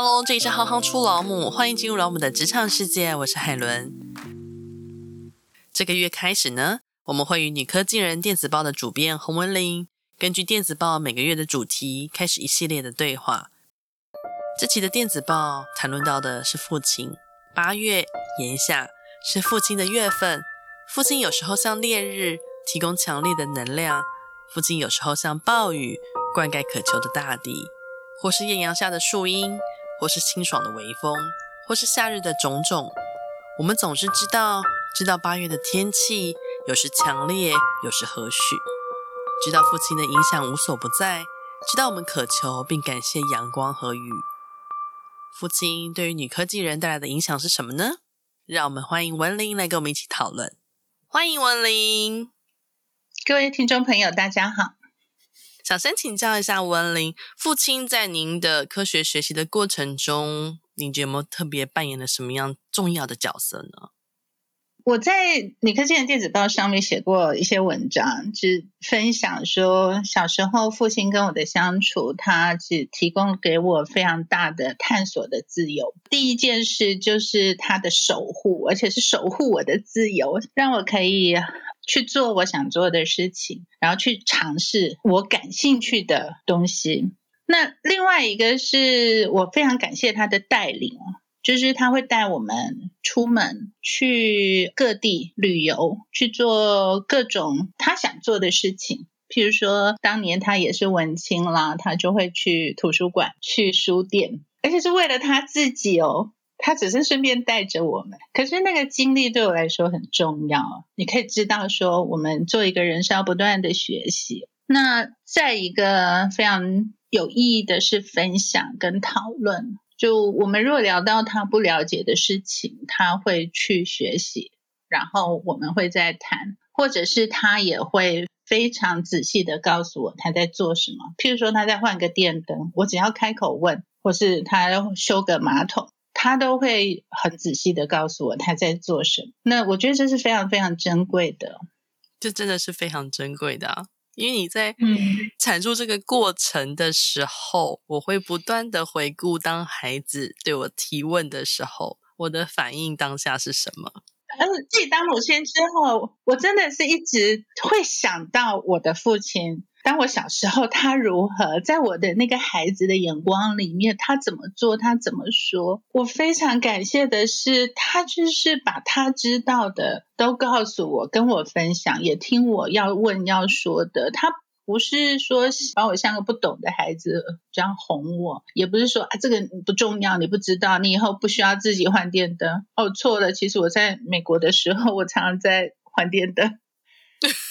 Hello，这里是行行出老母，欢迎进入老母的职场世界，我是海伦。这个月开始呢，我们会与女科技人电子报的主编洪文玲，根据电子报每个月的主题，开始一系列的对话。这期的电子报谈论到的是父亲。八月，炎夏，是父亲的月份。父亲有时候像烈日，提供强烈的能量；父亲有时候像暴雨，灌溉渴求的大地，或是艳阳下的树荫。或是清爽的微风，或是夏日的种种，我们总是知道，知道八月的天气有时强烈，有时和煦，知道父亲的影响无所不在，知道我们渴求并感谢阳光和雨。父亲对于女科技人带来的影响是什么呢？让我们欢迎文玲来跟我们一起讨论。欢迎文玲，各位听众朋友，大家好。想先请教一下文玲，父亲在您的科学学习的过程中，您有没有特别扮演了什么样重要的角色呢？我在《理科技人电子报》上面写过一些文章，只分享说小时候父亲跟我的相处，他只提供给我非常大的探索的自由。第一件事就是他的守护，而且是守护我的自由，让我可以。去做我想做的事情，然后去尝试我感兴趣的东西。那另外一个是我非常感谢他的带领，就是他会带我们出门去各地旅游，去做各种他想做的事情。譬如说，当年他也是文青啦，他就会去图书馆、去书店，而且是为了他自己哦。他只是顺便带着我们，可是那个经历对我来说很重要。你可以知道说，我们做一个人是要不断的学习。那再一个非常有意义的是分享跟讨论。就我们若聊到他不了解的事情，他会去学习，然后我们会再谈，或者是他也会非常仔细的告诉我他在做什么。譬如说他在换个电灯，我只要开口问，或是他修个马桶。他都会很仔细的告诉我他在做什么，那我觉得这是非常非常珍贵的，这真的是非常珍贵的啊！因为你在阐述这个过程的时候，嗯、我会不断的回顾，当孩子对我提问的时候，我的反应当下是什么？而且自己当母亲之后，我真的是一直会想到我的父亲。当我小时候，他如何在我的那个孩子的眼光里面，他怎么做，他怎么说？我非常感谢的是，他就是把他知道的都告诉我，跟我分享，也听我要问要说的。他不是说把我像个不懂的孩子这样哄我，也不是说啊这个不重要，你不知道，你以后不需要自己换电灯。哦，错了，其实我在美国的时候，我常常在换电灯。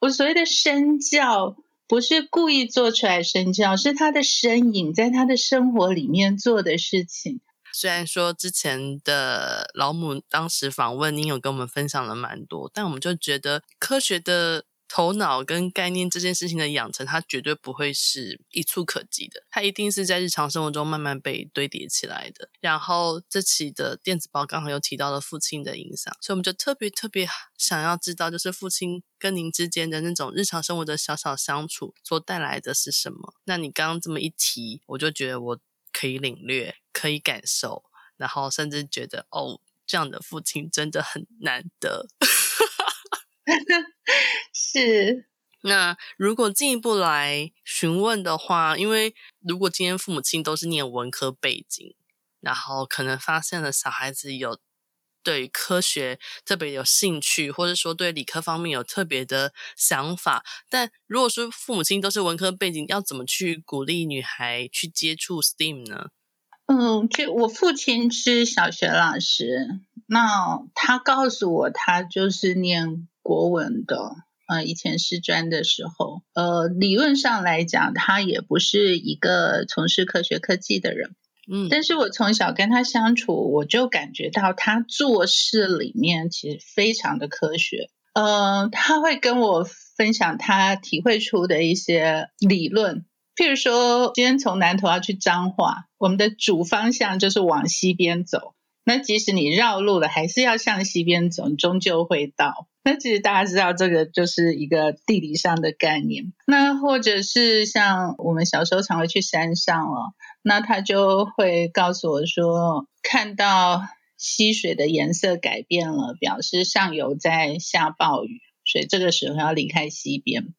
我所谓的身教，不是故意做出来身教，是他的身影，在他的生活里面做的事情。虽然说之前的老母当时访问您有跟我们分享了蛮多，但我们就觉得科学的。头脑跟概念这件事情的养成，它绝对不会是一触可及的，它一定是在日常生活中慢慢被堆叠起来的。然后这期的电子报刚好又提到了父亲的影响，所以我们就特别特别想要知道，就是父亲跟您之间的那种日常生活的小小相处所带来的是什么？那你刚刚这么一提，我就觉得我可以领略，可以感受，然后甚至觉得哦，这样的父亲真的很难得。是，那如果进一步来询问的话，因为如果今天父母亲都是念文科背景，然后可能发现了小孩子有对科学特别有兴趣，或者说对理科方面有特别的想法，但如果说父母亲都是文科背景，要怎么去鼓励女孩去接触 STEAM 呢？嗯，就我父亲是小学老师，那他告诉我，他就是念。国文的，呃，以前师专的时候，呃，理论上来讲，他也不是一个从事科学科技的人，嗯，但是我从小跟他相处，我就感觉到他做事里面其实非常的科学，呃，他会跟我分享他体会出的一些理论，譬如说，今天从南头要去彰化，我们的主方向就是往西边走，那即使你绕路了，还是要向西边走，终究会到。那其实大家知道，这个就是一个地理上的概念。那或者是像我们小时候常会去山上哦，那他就会告诉我说，看到溪水的颜色改变了，表示上游在下暴雨，所以这个时候要离开溪边。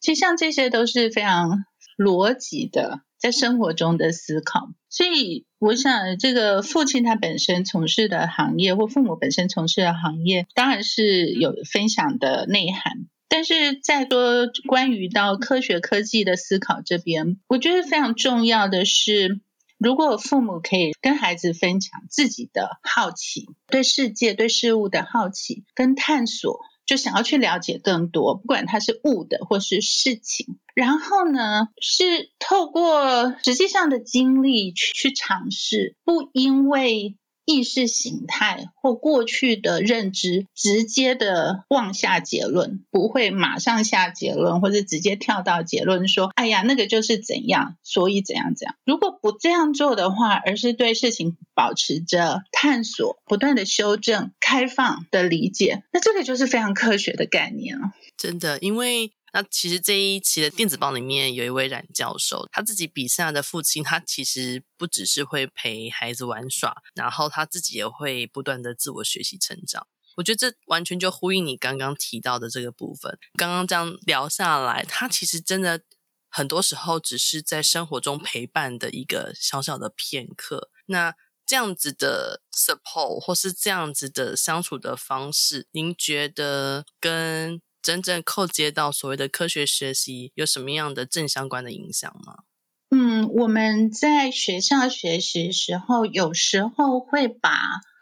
其实像这些都是非常逻辑的，在生活中的思考。所以我想，这个父亲他本身从事的行业，或父母本身从事的行业，当然是有分享的内涵。但是再多关于到科学科技的思考这边，我觉得非常重要的是，如果父母可以跟孩子分享自己的好奇，对世界、对事物的好奇跟探索。就想要去了解更多，不管它是物的或是事情，然后呢，是透过实际上的经历去去尝试，不因为。意识形态或过去的认知，直接的妄下结论，不会马上下结论，或者直接跳到结论说：“哎呀，那个就是怎样，所以怎样怎样。”如果不这样做的话，而是对事情保持着探索、不断的修正、开放的理解，那这个就是非常科学的概念了。真的，因为。那其实这一期的电子报里面有一位冉教授，他自己笔下的父亲，他其实不只是会陪孩子玩耍，然后他自己也会不断的自我学习成长。我觉得这完全就呼应你刚刚提到的这个部分。刚刚这样聊下来，他其实真的很多时候只是在生活中陪伴的一个小小的片刻。那这样子的 support 或是这样子的相处的方式，您觉得跟真正扣接到所谓的科学学习，有什么样的正相关的影响吗？嗯，我们在学校学习时候，有时候会把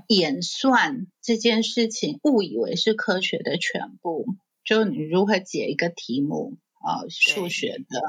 演算这件事情误以为是科学的全部，就你如何解一个题目，呃，数学的。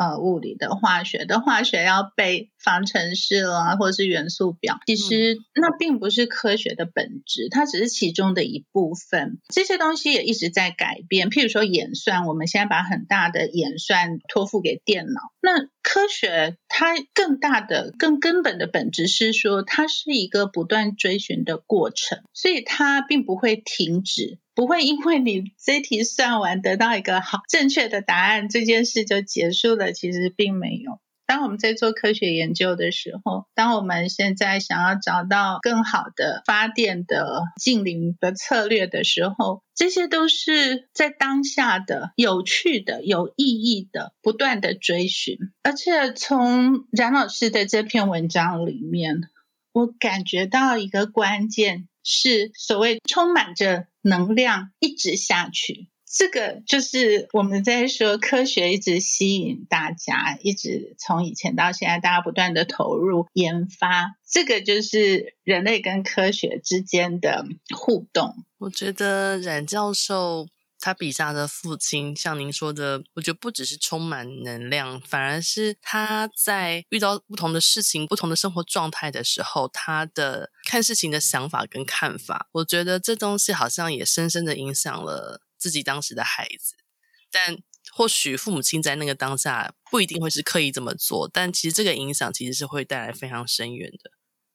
呃，物理的、化学的，化学要背方程式啦，或者是元素表。其实那并不是科学的本质，它只是其中的一部分。这些东西也一直在改变。譬如说演算，我们现在把很大的演算托付给电脑。那科学它更大的、更根本的本质是说，它是一个不断追寻的过程，所以它并不会停止。不会因为你这题算完得到一个好正确的答案，这件事就结束了。其实并没有。当我们在做科学研究的时候，当我们现在想要找到更好的发电的近邻的策略的时候，这些都是在当下的、有趣的、有意义的、不断的追寻。而且从冉老师的这篇文章里面，我感觉到一个关键。是所谓充满着能量一直下去，这个就是我们在说科学一直吸引大家，一直从以前到现在，大家不断的投入研发，这个就是人类跟科学之间的互动。我觉得冉教授。他笔下的父亲，像您说的，我觉得不只是充满能量，反而是他在遇到不同的事情、不同的生活状态的时候，他的看事情的想法跟看法，我觉得这东西好像也深深的影响了自己当时的孩子。但或许父母亲在那个当下不一定会是刻意这么做，但其实这个影响其实是会带来非常深远的。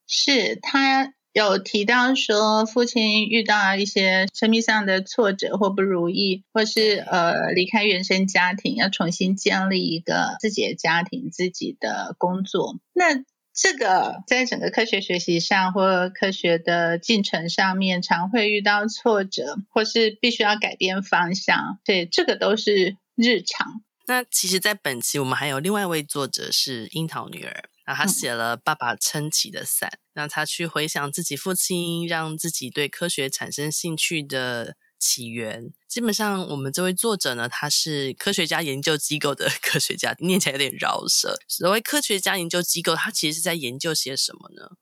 是他。有提到说，父亲遇到一些生命上的挫折或不如意，或是呃离开原生家庭，要重新建立一个自己的家庭、自己的工作。那这个在整个科学学习上或科学的进程上面，常会遇到挫折，或是必须要改变方向。对，这个都是日常。那其实，在本期我们还有另外一位作者是樱桃女儿。那他写了《爸爸撑起的伞》，让、他去回想自己父亲让自己对科学产生兴趣的起源。基本上，我们这位作者呢，他是科学家研究机构的 科学家，念起来有点绕舌。所谓科学家研究机构，他其实是在研究些什么呢？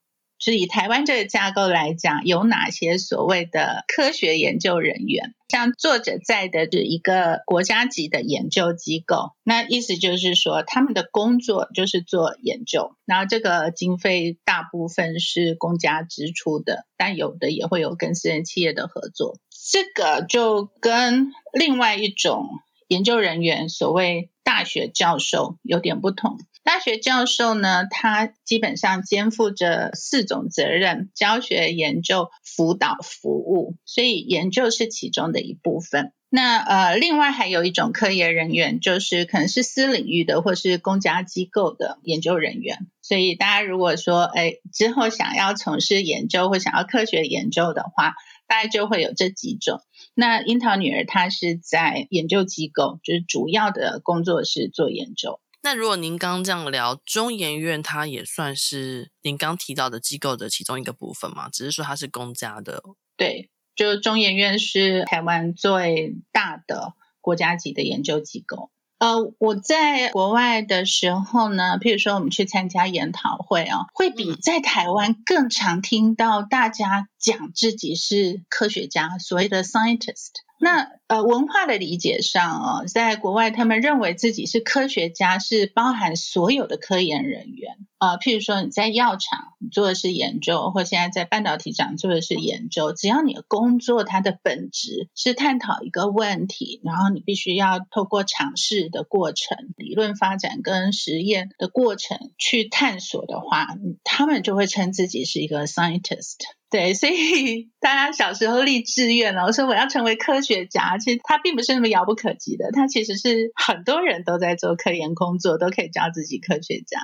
是以台湾这个架构来讲，有哪些所谓的科学研究人员？像作者在的是一个国家级的研究机构，那意思就是说，他们的工作就是做研究，然后这个经费大部分是公家支出的，但有的也会有跟私人企业的合作。这个就跟另外一种研究人员，所谓大学教授，有点不同。大学教授呢，他基本上肩负着四种责任：教学、研究、辅导、服务。所以研究是其中的一部分。那呃，另外还有一种科研人员，就是可能是私领域的或是公家机构的研究人员。所以大家如果说，哎，之后想要从事研究或想要科学研究的话，大概就会有这几种。那樱桃女儿她是在研究机构，就是主要的工作是做研究。那如果您刚刚这样聊，中研院它也算是您刚提到的机构的其中一个部分嘛？只是说它是公家的。对。就中研院是台湾最大的国家级的研究机构。呃，我在国外的时候呢，譬如说我们去参加研讨会啊，会比在台湾更常听到大家讲自己是科学家，所谓的 scientist。那呃，文化的理解上哦，在国外他们认为自己是科学家，是包含所有的科研人员。呃，譬如说你在药厂做的是研究，或现在在半导体厂做的是研究，只要你的工作它的本质是探讨一个问题，然后你必须要透过尝试的过程、理论发展跟实验的过程去探索的话，他们就会称自己是一个 scientist。对，所以大家小时候立志愿了，说我要成为科学家，其实它并不是那么遥不可及的，它其实是很多人都在做科研工作，都可以叫自己科学家。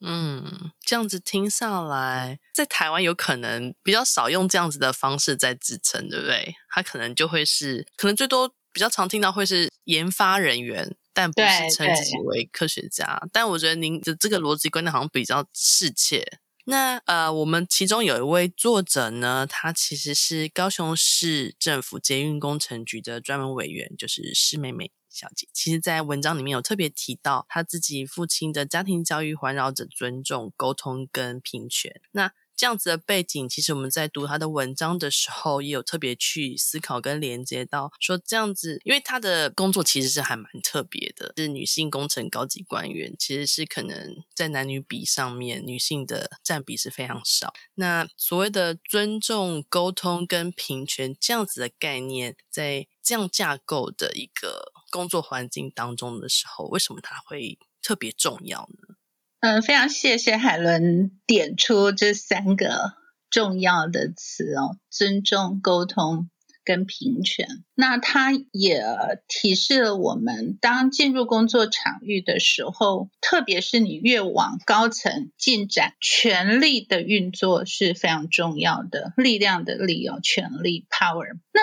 嗯，这样子听下来，在台湾有可能比较少用这样子的方式在自称，对不对？他可能就会是，可能最多比较常听到会是研发人员，但不是称自己为科学家。但我觉得您的这个逻辑观念好像比较适切。那呃，我们其中有一位作者呢，他其实是高雄市政府捷运工程局的专门委员，就是施美美。小姐，其实，在文章里面有特别提到，她自己父亲的家庭教育环绕着尊重、沟通跟平权。那这样子的背景，其实我们在读他的文章的时候，也有特别去思考跟连接到，说这样子，因为他的工作其实是还蛮特别的，是女性工程高级官员，其实是可能在男女比上面，女性的占比是非常少。那所谓的尊重、沟通跟平权这样子的概念，在这样架构的一个工作环境当中的时候，为什么它会特别重要呢？嗯，非常谢谢海伦点出这三个重要的词哦，尊重、沟通跟平权。那它也提示了我们，当进入工作场域的时候，特别是你越往高层进展，权力的运作是非常重要的，力量的力哦，权力 power。那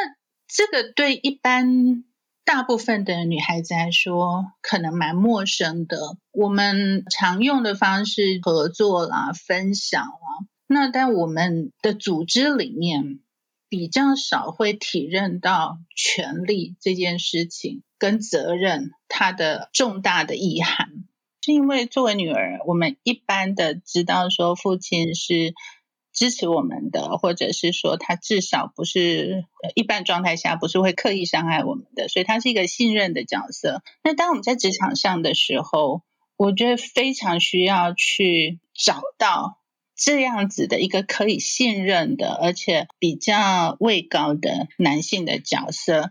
这个对一般。大部分的女孩子来说，可能蛮陌生的。我们常用的方式合作啦、分享啦，那但我们的组织里面比较少会体认到权力这件事情跟责任它的重大的意涵，是因为作为女儿，我们一般的知道说父亲是。支持我们的，或者是说他至少不是一般状态下不是会刻意伤害我们的，所以他是一个信任的角色。那当我们在职场上的时候，我觉得非常需要去找到这样子的一个可以信任的，而且比较位高的男性的角色。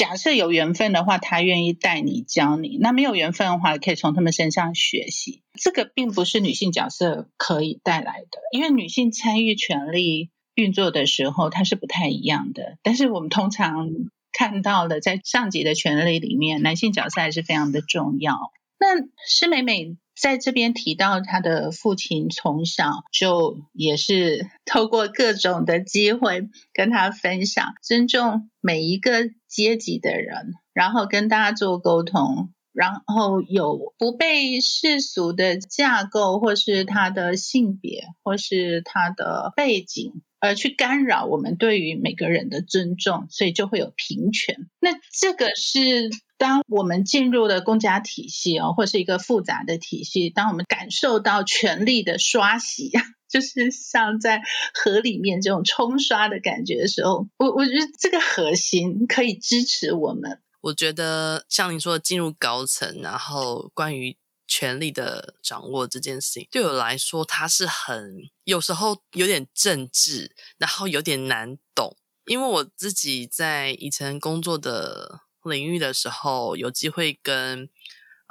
假设有缘分的话，他愿意带你教你；那没有缘分的话，可以从他们身上学习。这个并不是女性角色可以带来的，因为女性参与权力运作的时候，它是不太一样的。但是我们通常看到的，在上级的权力里面，男性角色还是非常的重要。那施美美。在这边提到他的父亲从小就也是透过各种的机会跟他分享，尊重每一个阶级的人，然后跟大家做沟通，然后有不被世俗的架构或是他的性别或是他的背景而去干扰我们对于每个人的尊重，所以就会有平权。那这个是。当我们进入了公家体系哦，或是一个复杂的体系，当我们感受到权力的刷洗，就是像在河里面这种冲刷的感觉的时候，我我觉得这个核心可以支持我们。我觉得像你说的进入高层，然后关于权力的掌握这件事情，对我来说，它是很有时候有点政治，然后有点难懂，因为我自己在以前工作的。领域的时候，有机会跟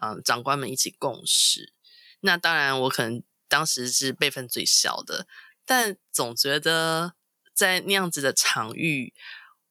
嗯、长官们一起共事。那当然，我可能当时是辈分最小的，但总觉得在那样子的场域，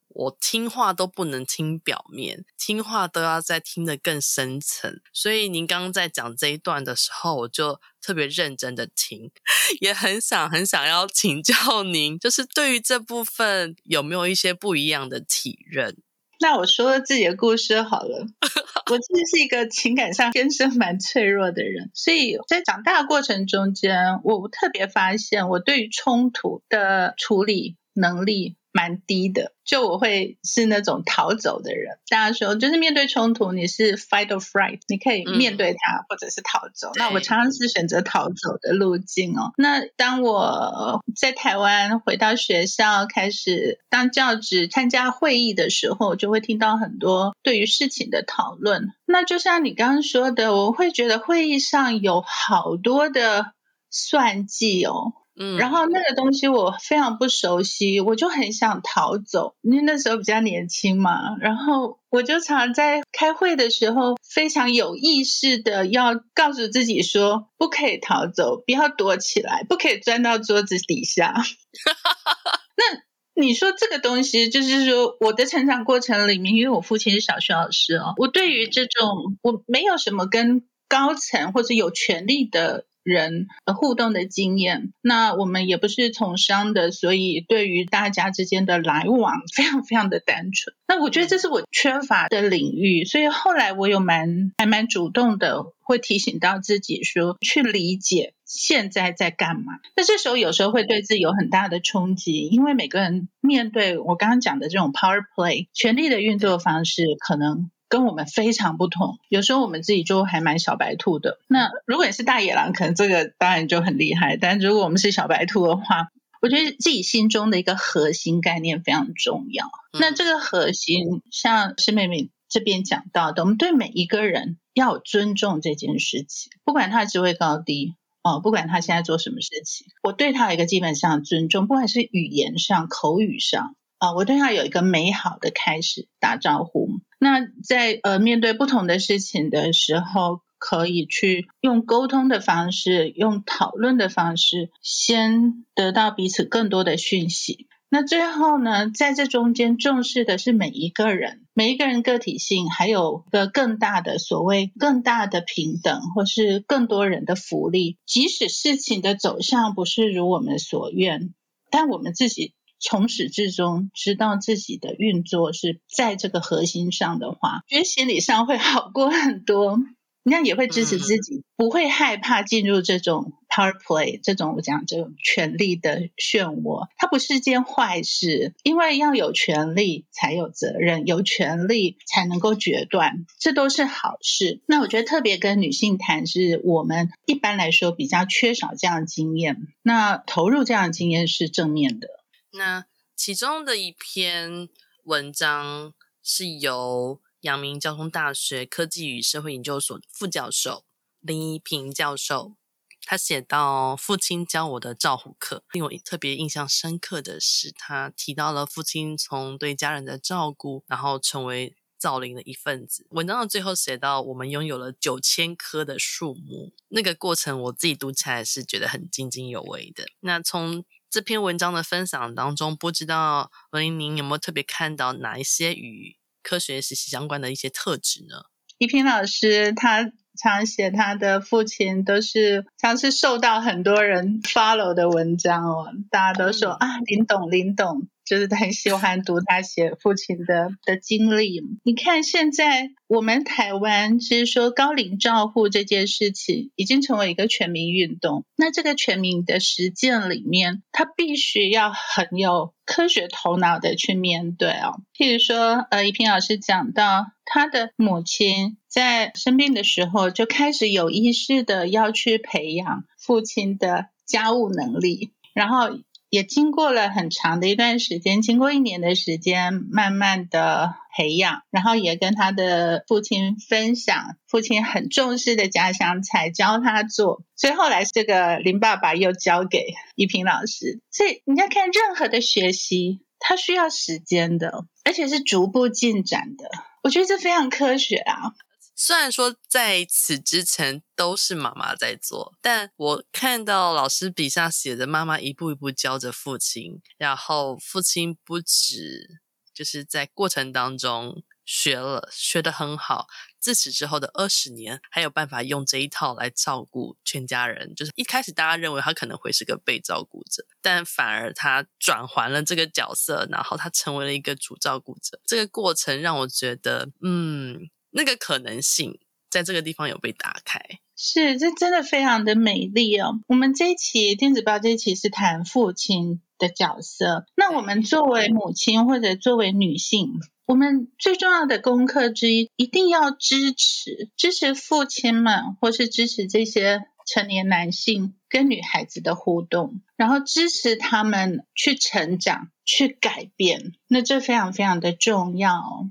我听话都不能听表面，听话都要再听得更深层。所以您刚刚在讲这一段的时候，我就特别认真的听，也很想很想要请教您，就是对于这部分有没有一些不一样的体认？那我说了自己的故事好了。我其实是一个情感上天生蛮脆弱的人，所以在长大的过程中间，我特别发现我对于冲突的处理能力蛮低的，就我会是那种逃走的人。大家说，就是面对冲突，你是 fight or flight，你可以面对它，嗯、或者是逃走。那我常常是选择逃走的路径哦。那当我在台湾回到学校，开始当教职、参加会议的时候，就会听到很多对于事情的讨论。那就像你刚刚说的，我会觉得会议上有好多的算计哦。嗯，然后那个东西我非常不熟悉，我就很想逃走，因为那时候比较年轻嘛。然后我就常在开会的时候非常有意识的要告诉自己说，不可以逃走，不要躲起来，不可以钻到桌子底下。那你说这个东西，就是说我的成长过程里面，因为我父亲是小学老师哦，我对于这种我没有什么跟高层或者有权力的。人互动的经验，那我们也不是从商的，所以对于大家之间的来往非常非常的单纯。那我觉得这是我缺乏的领域，所以后来我有蛮还蛮主动的，会提醒到自己说，去理解现在在干嘛。那这时候有时候会对自己有很大的冲击，因为每个人面对我刚刚讲的这种 power play 权力的运作方式，可能。跟我们非常不同，有时候我们自己就还蛮小白兔的。那如果你是大野狼，可能这个当然就很厉害。但如果我们是小白兔的话，我觉得自己心中的一个核心概念非常重要。嗯、那这个核心，像施美美这边讲到的，我们对每一个人要有尊重这件事情，不管他的职位高低哦，不管他现在做什么事情，我对他有一个基本上的尊重，不管是语言上、口语上啊、哦，我对他有一个美好的开始，打招呼。那在呃面对不同的事情的时候，可以去用沟通的方式，用讨论的方式，先得到彼此更多的讯息。那最后呢，在这中间重视的是每一个人，每一个人个体性，还有个更大的所谓更大的平等，或是更多人的福利。即使事情的走向不是如我们所愿，但我们自己。从始至终知道自己的运作是在这个核心上的话，觉得心理上会好过很多。你看，也会支持自己，不会害怕进入这种 power play，这种我讲这种权力的漩涡。它不是件坏事，因为要有权利才有责任，有权利才能够决断，这都是好事。那我觉得特别跟女性谈，是我们一般来说比较缺少这样的经验。那投入这样的经验是正面的。那其中的一篇文章是由阳明交通大学科技与社会研究所副教授林一平教授，他写到父亲教我的照护课，令我特别印象深刻的是，他提到了父亲从对家人的照顾，然后成为造林的一份子。文章的最后写到，我们拥有了九千棵的树木，那个过程我自己读起来是觉得很津津有味的。那从这篇文章的分享当中，不知道文玲您有没有特别看到哪一些与科学息息相关的一些特质呢？一平老师他常写他的父亲都是常是受到很多人 follow 的文章哦，大家都说、嗯、啊林董林董。就是很喜欢读他写父亲的的经历。你看，现在我们台湾其实说高龄照护这件事情已经成为一个全民运动。那这个全民的实践里面，他必须要很有科学头脑的去面对哦。譬如说，呃，一平老师讲到他的母亲在生病的时候，就开始有意识的要去培养父亲的家务能力，然后。也经过了很长的一段时间，经过一年的时间，慢慢的培养，然后也跟他的父亲分享，父亲很重视的家乡菜，教他做。所以后来这个林爸爸又交给宜平老师。所以你要看任何的学习，它需要时间的，而且是逐步进展的。我觉得这非常科学啊。虽然说在此之前都是妈妈在做，但我看到老师笔下写的妈妈一步一步教着父亲，然后父亲不止就是在过程当中学了，学得很好。自此之后的二十年，还有办法用这一套来照顾全家人。就是一开始大家认为他可能会是个被照顾者，但反而他转换了这个角色，然后他成为了一个主照顾者。这个过程让我觉得，嗯，那个可能性在这个地方有被打开。是，这真的非常的美丽哦。我们这一期电子报这一期是谈父亲的角色，那我们作为母亲或者作为女性。我们最重要的功课之一，一定要支持支持父亲们，或是支持这些成年男性跟女孩子的互动，然后支持他们去成长、去改变。那这非常非常的重要。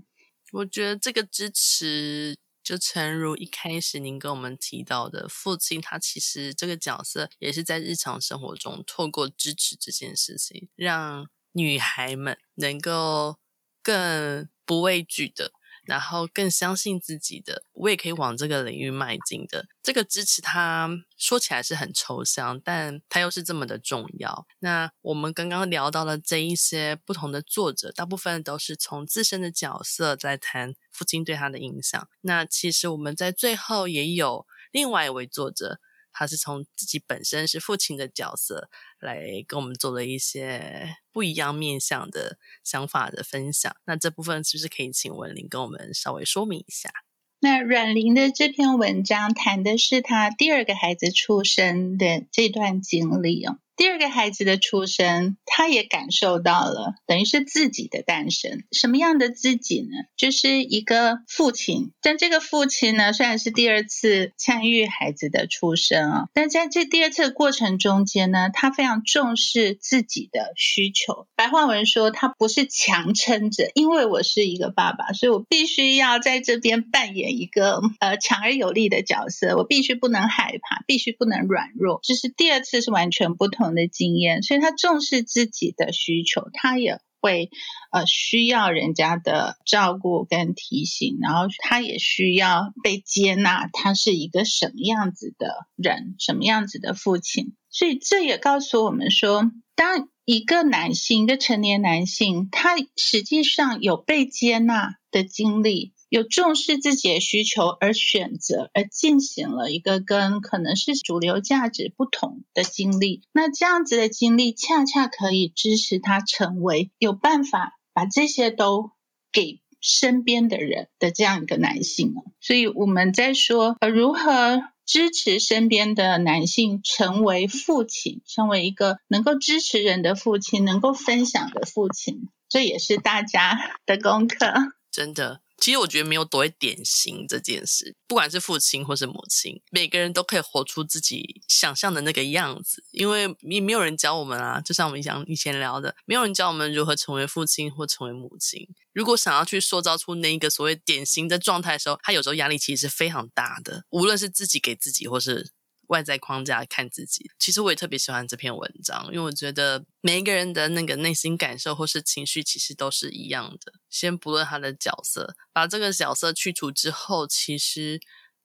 我觉得这个支持，就诚如一开始您跟我们提到的，父亲他其实这个角色也是在日常生活中透过支持这件事情，让女孩们能够。更不畏惧的，然后更相信自己的，我也可以往这个领域迈进的。这个支持，他说起来是很抽象，但他又是这么的重要。那我们刚刚聊到了这一些不同的作者，大部分都是从自身的角色在谈父亲对他的影响。那其实我们在最后也有另外一位作者。他是从自己本身是父亲的角色来跟我们做了一些不一样面向的想法的分享。那这部分是不是可以请文林跟我们稍微说明一下？那阮玲的这篇文章谈的是他第二个孩子出生的这段经历哦。第二个孩子的出生，他也感受到了，等于是自己的诞生。什么样的自己呢？就是一个父亲。但这个父亲呢，虽然是第二次参与孩子的出生啊，但在这第二次的过程中间呢，他非常重视自己的需求。白话文说，他不是强撑着，因为我是一个爸爸，所以我必须要在这边扮演一个呃强而有力的角色。我必须不能害怕，必须不能软弱。就是第二次是完全不同的经验，所以他重视自己的需求，他也会呃需要人家的照顾跟提醒，然后他也需要被接纳，他是一个什么样子的人，什么样子的父亲。所以这也告诉我们说，当一个男性，一个成年男性，他实际上有被接纳的经历。有重视自己的需求而选择，而进行了一个跟可能是主流价值不同的经历。那这样子的经历，恰恰可以支持他成为有办法把这些都给身边的人的这样一个男性。所以我们在说，呃，如何支持身边的男性成为父亲，成为一个能够支持人的父亲，能够分享的父亲，这也是大家的功课。真的。其实我觉得没有所谓典型这件事，不管是父亲或是母亲，每个人都可以活出自己想象的那个样子，因为也没有人教我们啊。就像我们讲以前聊的，没有人教我们如何成为父亲或成为母亲。如果想要去塑造出那一个所谓典型的状态的时候，他有时候压力其实是非常大的，无论是自己给自己，或是。外在框架看自己，其实我也特别喜欢这篇文章，因为我觉得每一个人的那个内心感受或是情绪，其实都是一样的。先不论他的角色，把这个角色去除之后，其实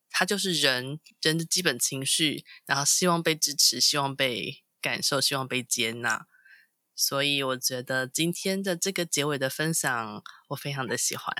他就是人，人的基本情绪，然后希望被支持，希望被感受，希望被接纳。所以我觉得今天的这个结尾的分享，我非常的喜欢。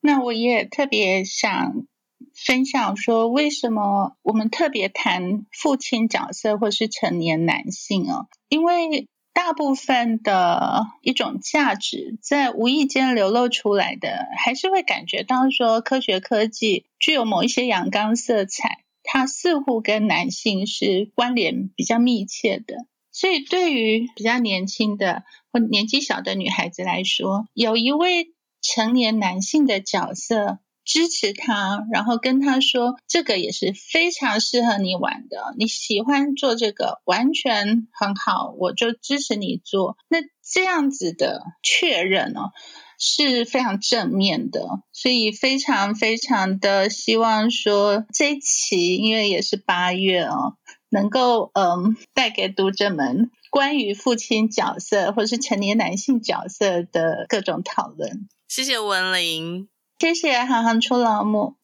那我也特别想。分享说，为什么我们特别谈父亲角色或是成年男性哦？因为大部分的一种价值在无意间流露出来的，还是会感觉到说，科学科技具有某一些阳刚色彩，它似乎跟男性是关联比较密切的。所以，对于比较年轻的或年纪小的女孩子来说，有一位成年男性的角色。支持他，然后跟他说，这个也是非常适合你玩的。你喜欢做这个，完全很好，我就支持你做。那这样子的确认哦，是非常正面的，所以非常非常的希望说这一期，因为也是八月哦，能够嗯带给读者们关于父亲角色或是成年男性角色的各种讨论。谢谢文玲。谢谢行行出老母，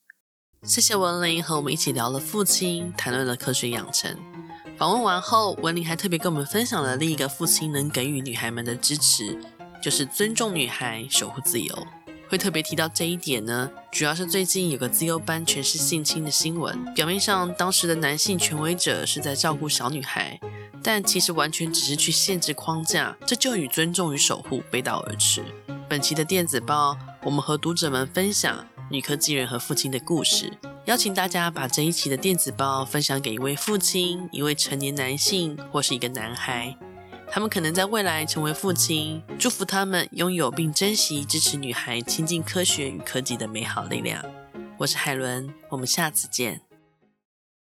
谢谢文玲和我们一起聊了父亲，谈论了科学养成。访问完后，文玲还特别跟我们分享了另一个父亲能给予女孩们的支持，就是尊重女孩，守护自由。会特别提到这一点呢，主要是最近有个资优班全是性侵的新闻，表面上当时的男性权威者是在照顾小女孩，但其实完全只是去限制框架，这就与尊重与守护背道而驰。本期的电子报，我们和读者们分享女科技人和父亲的故事，邀请大家把这一期的电子报分享给一位父亲、一位成年男性或是一个男孩。他们可能在未来成为父亲，祝福他们拥有并珍惜支持女孩亲近科学与科技的美好力量。我是海伦，我们下次见。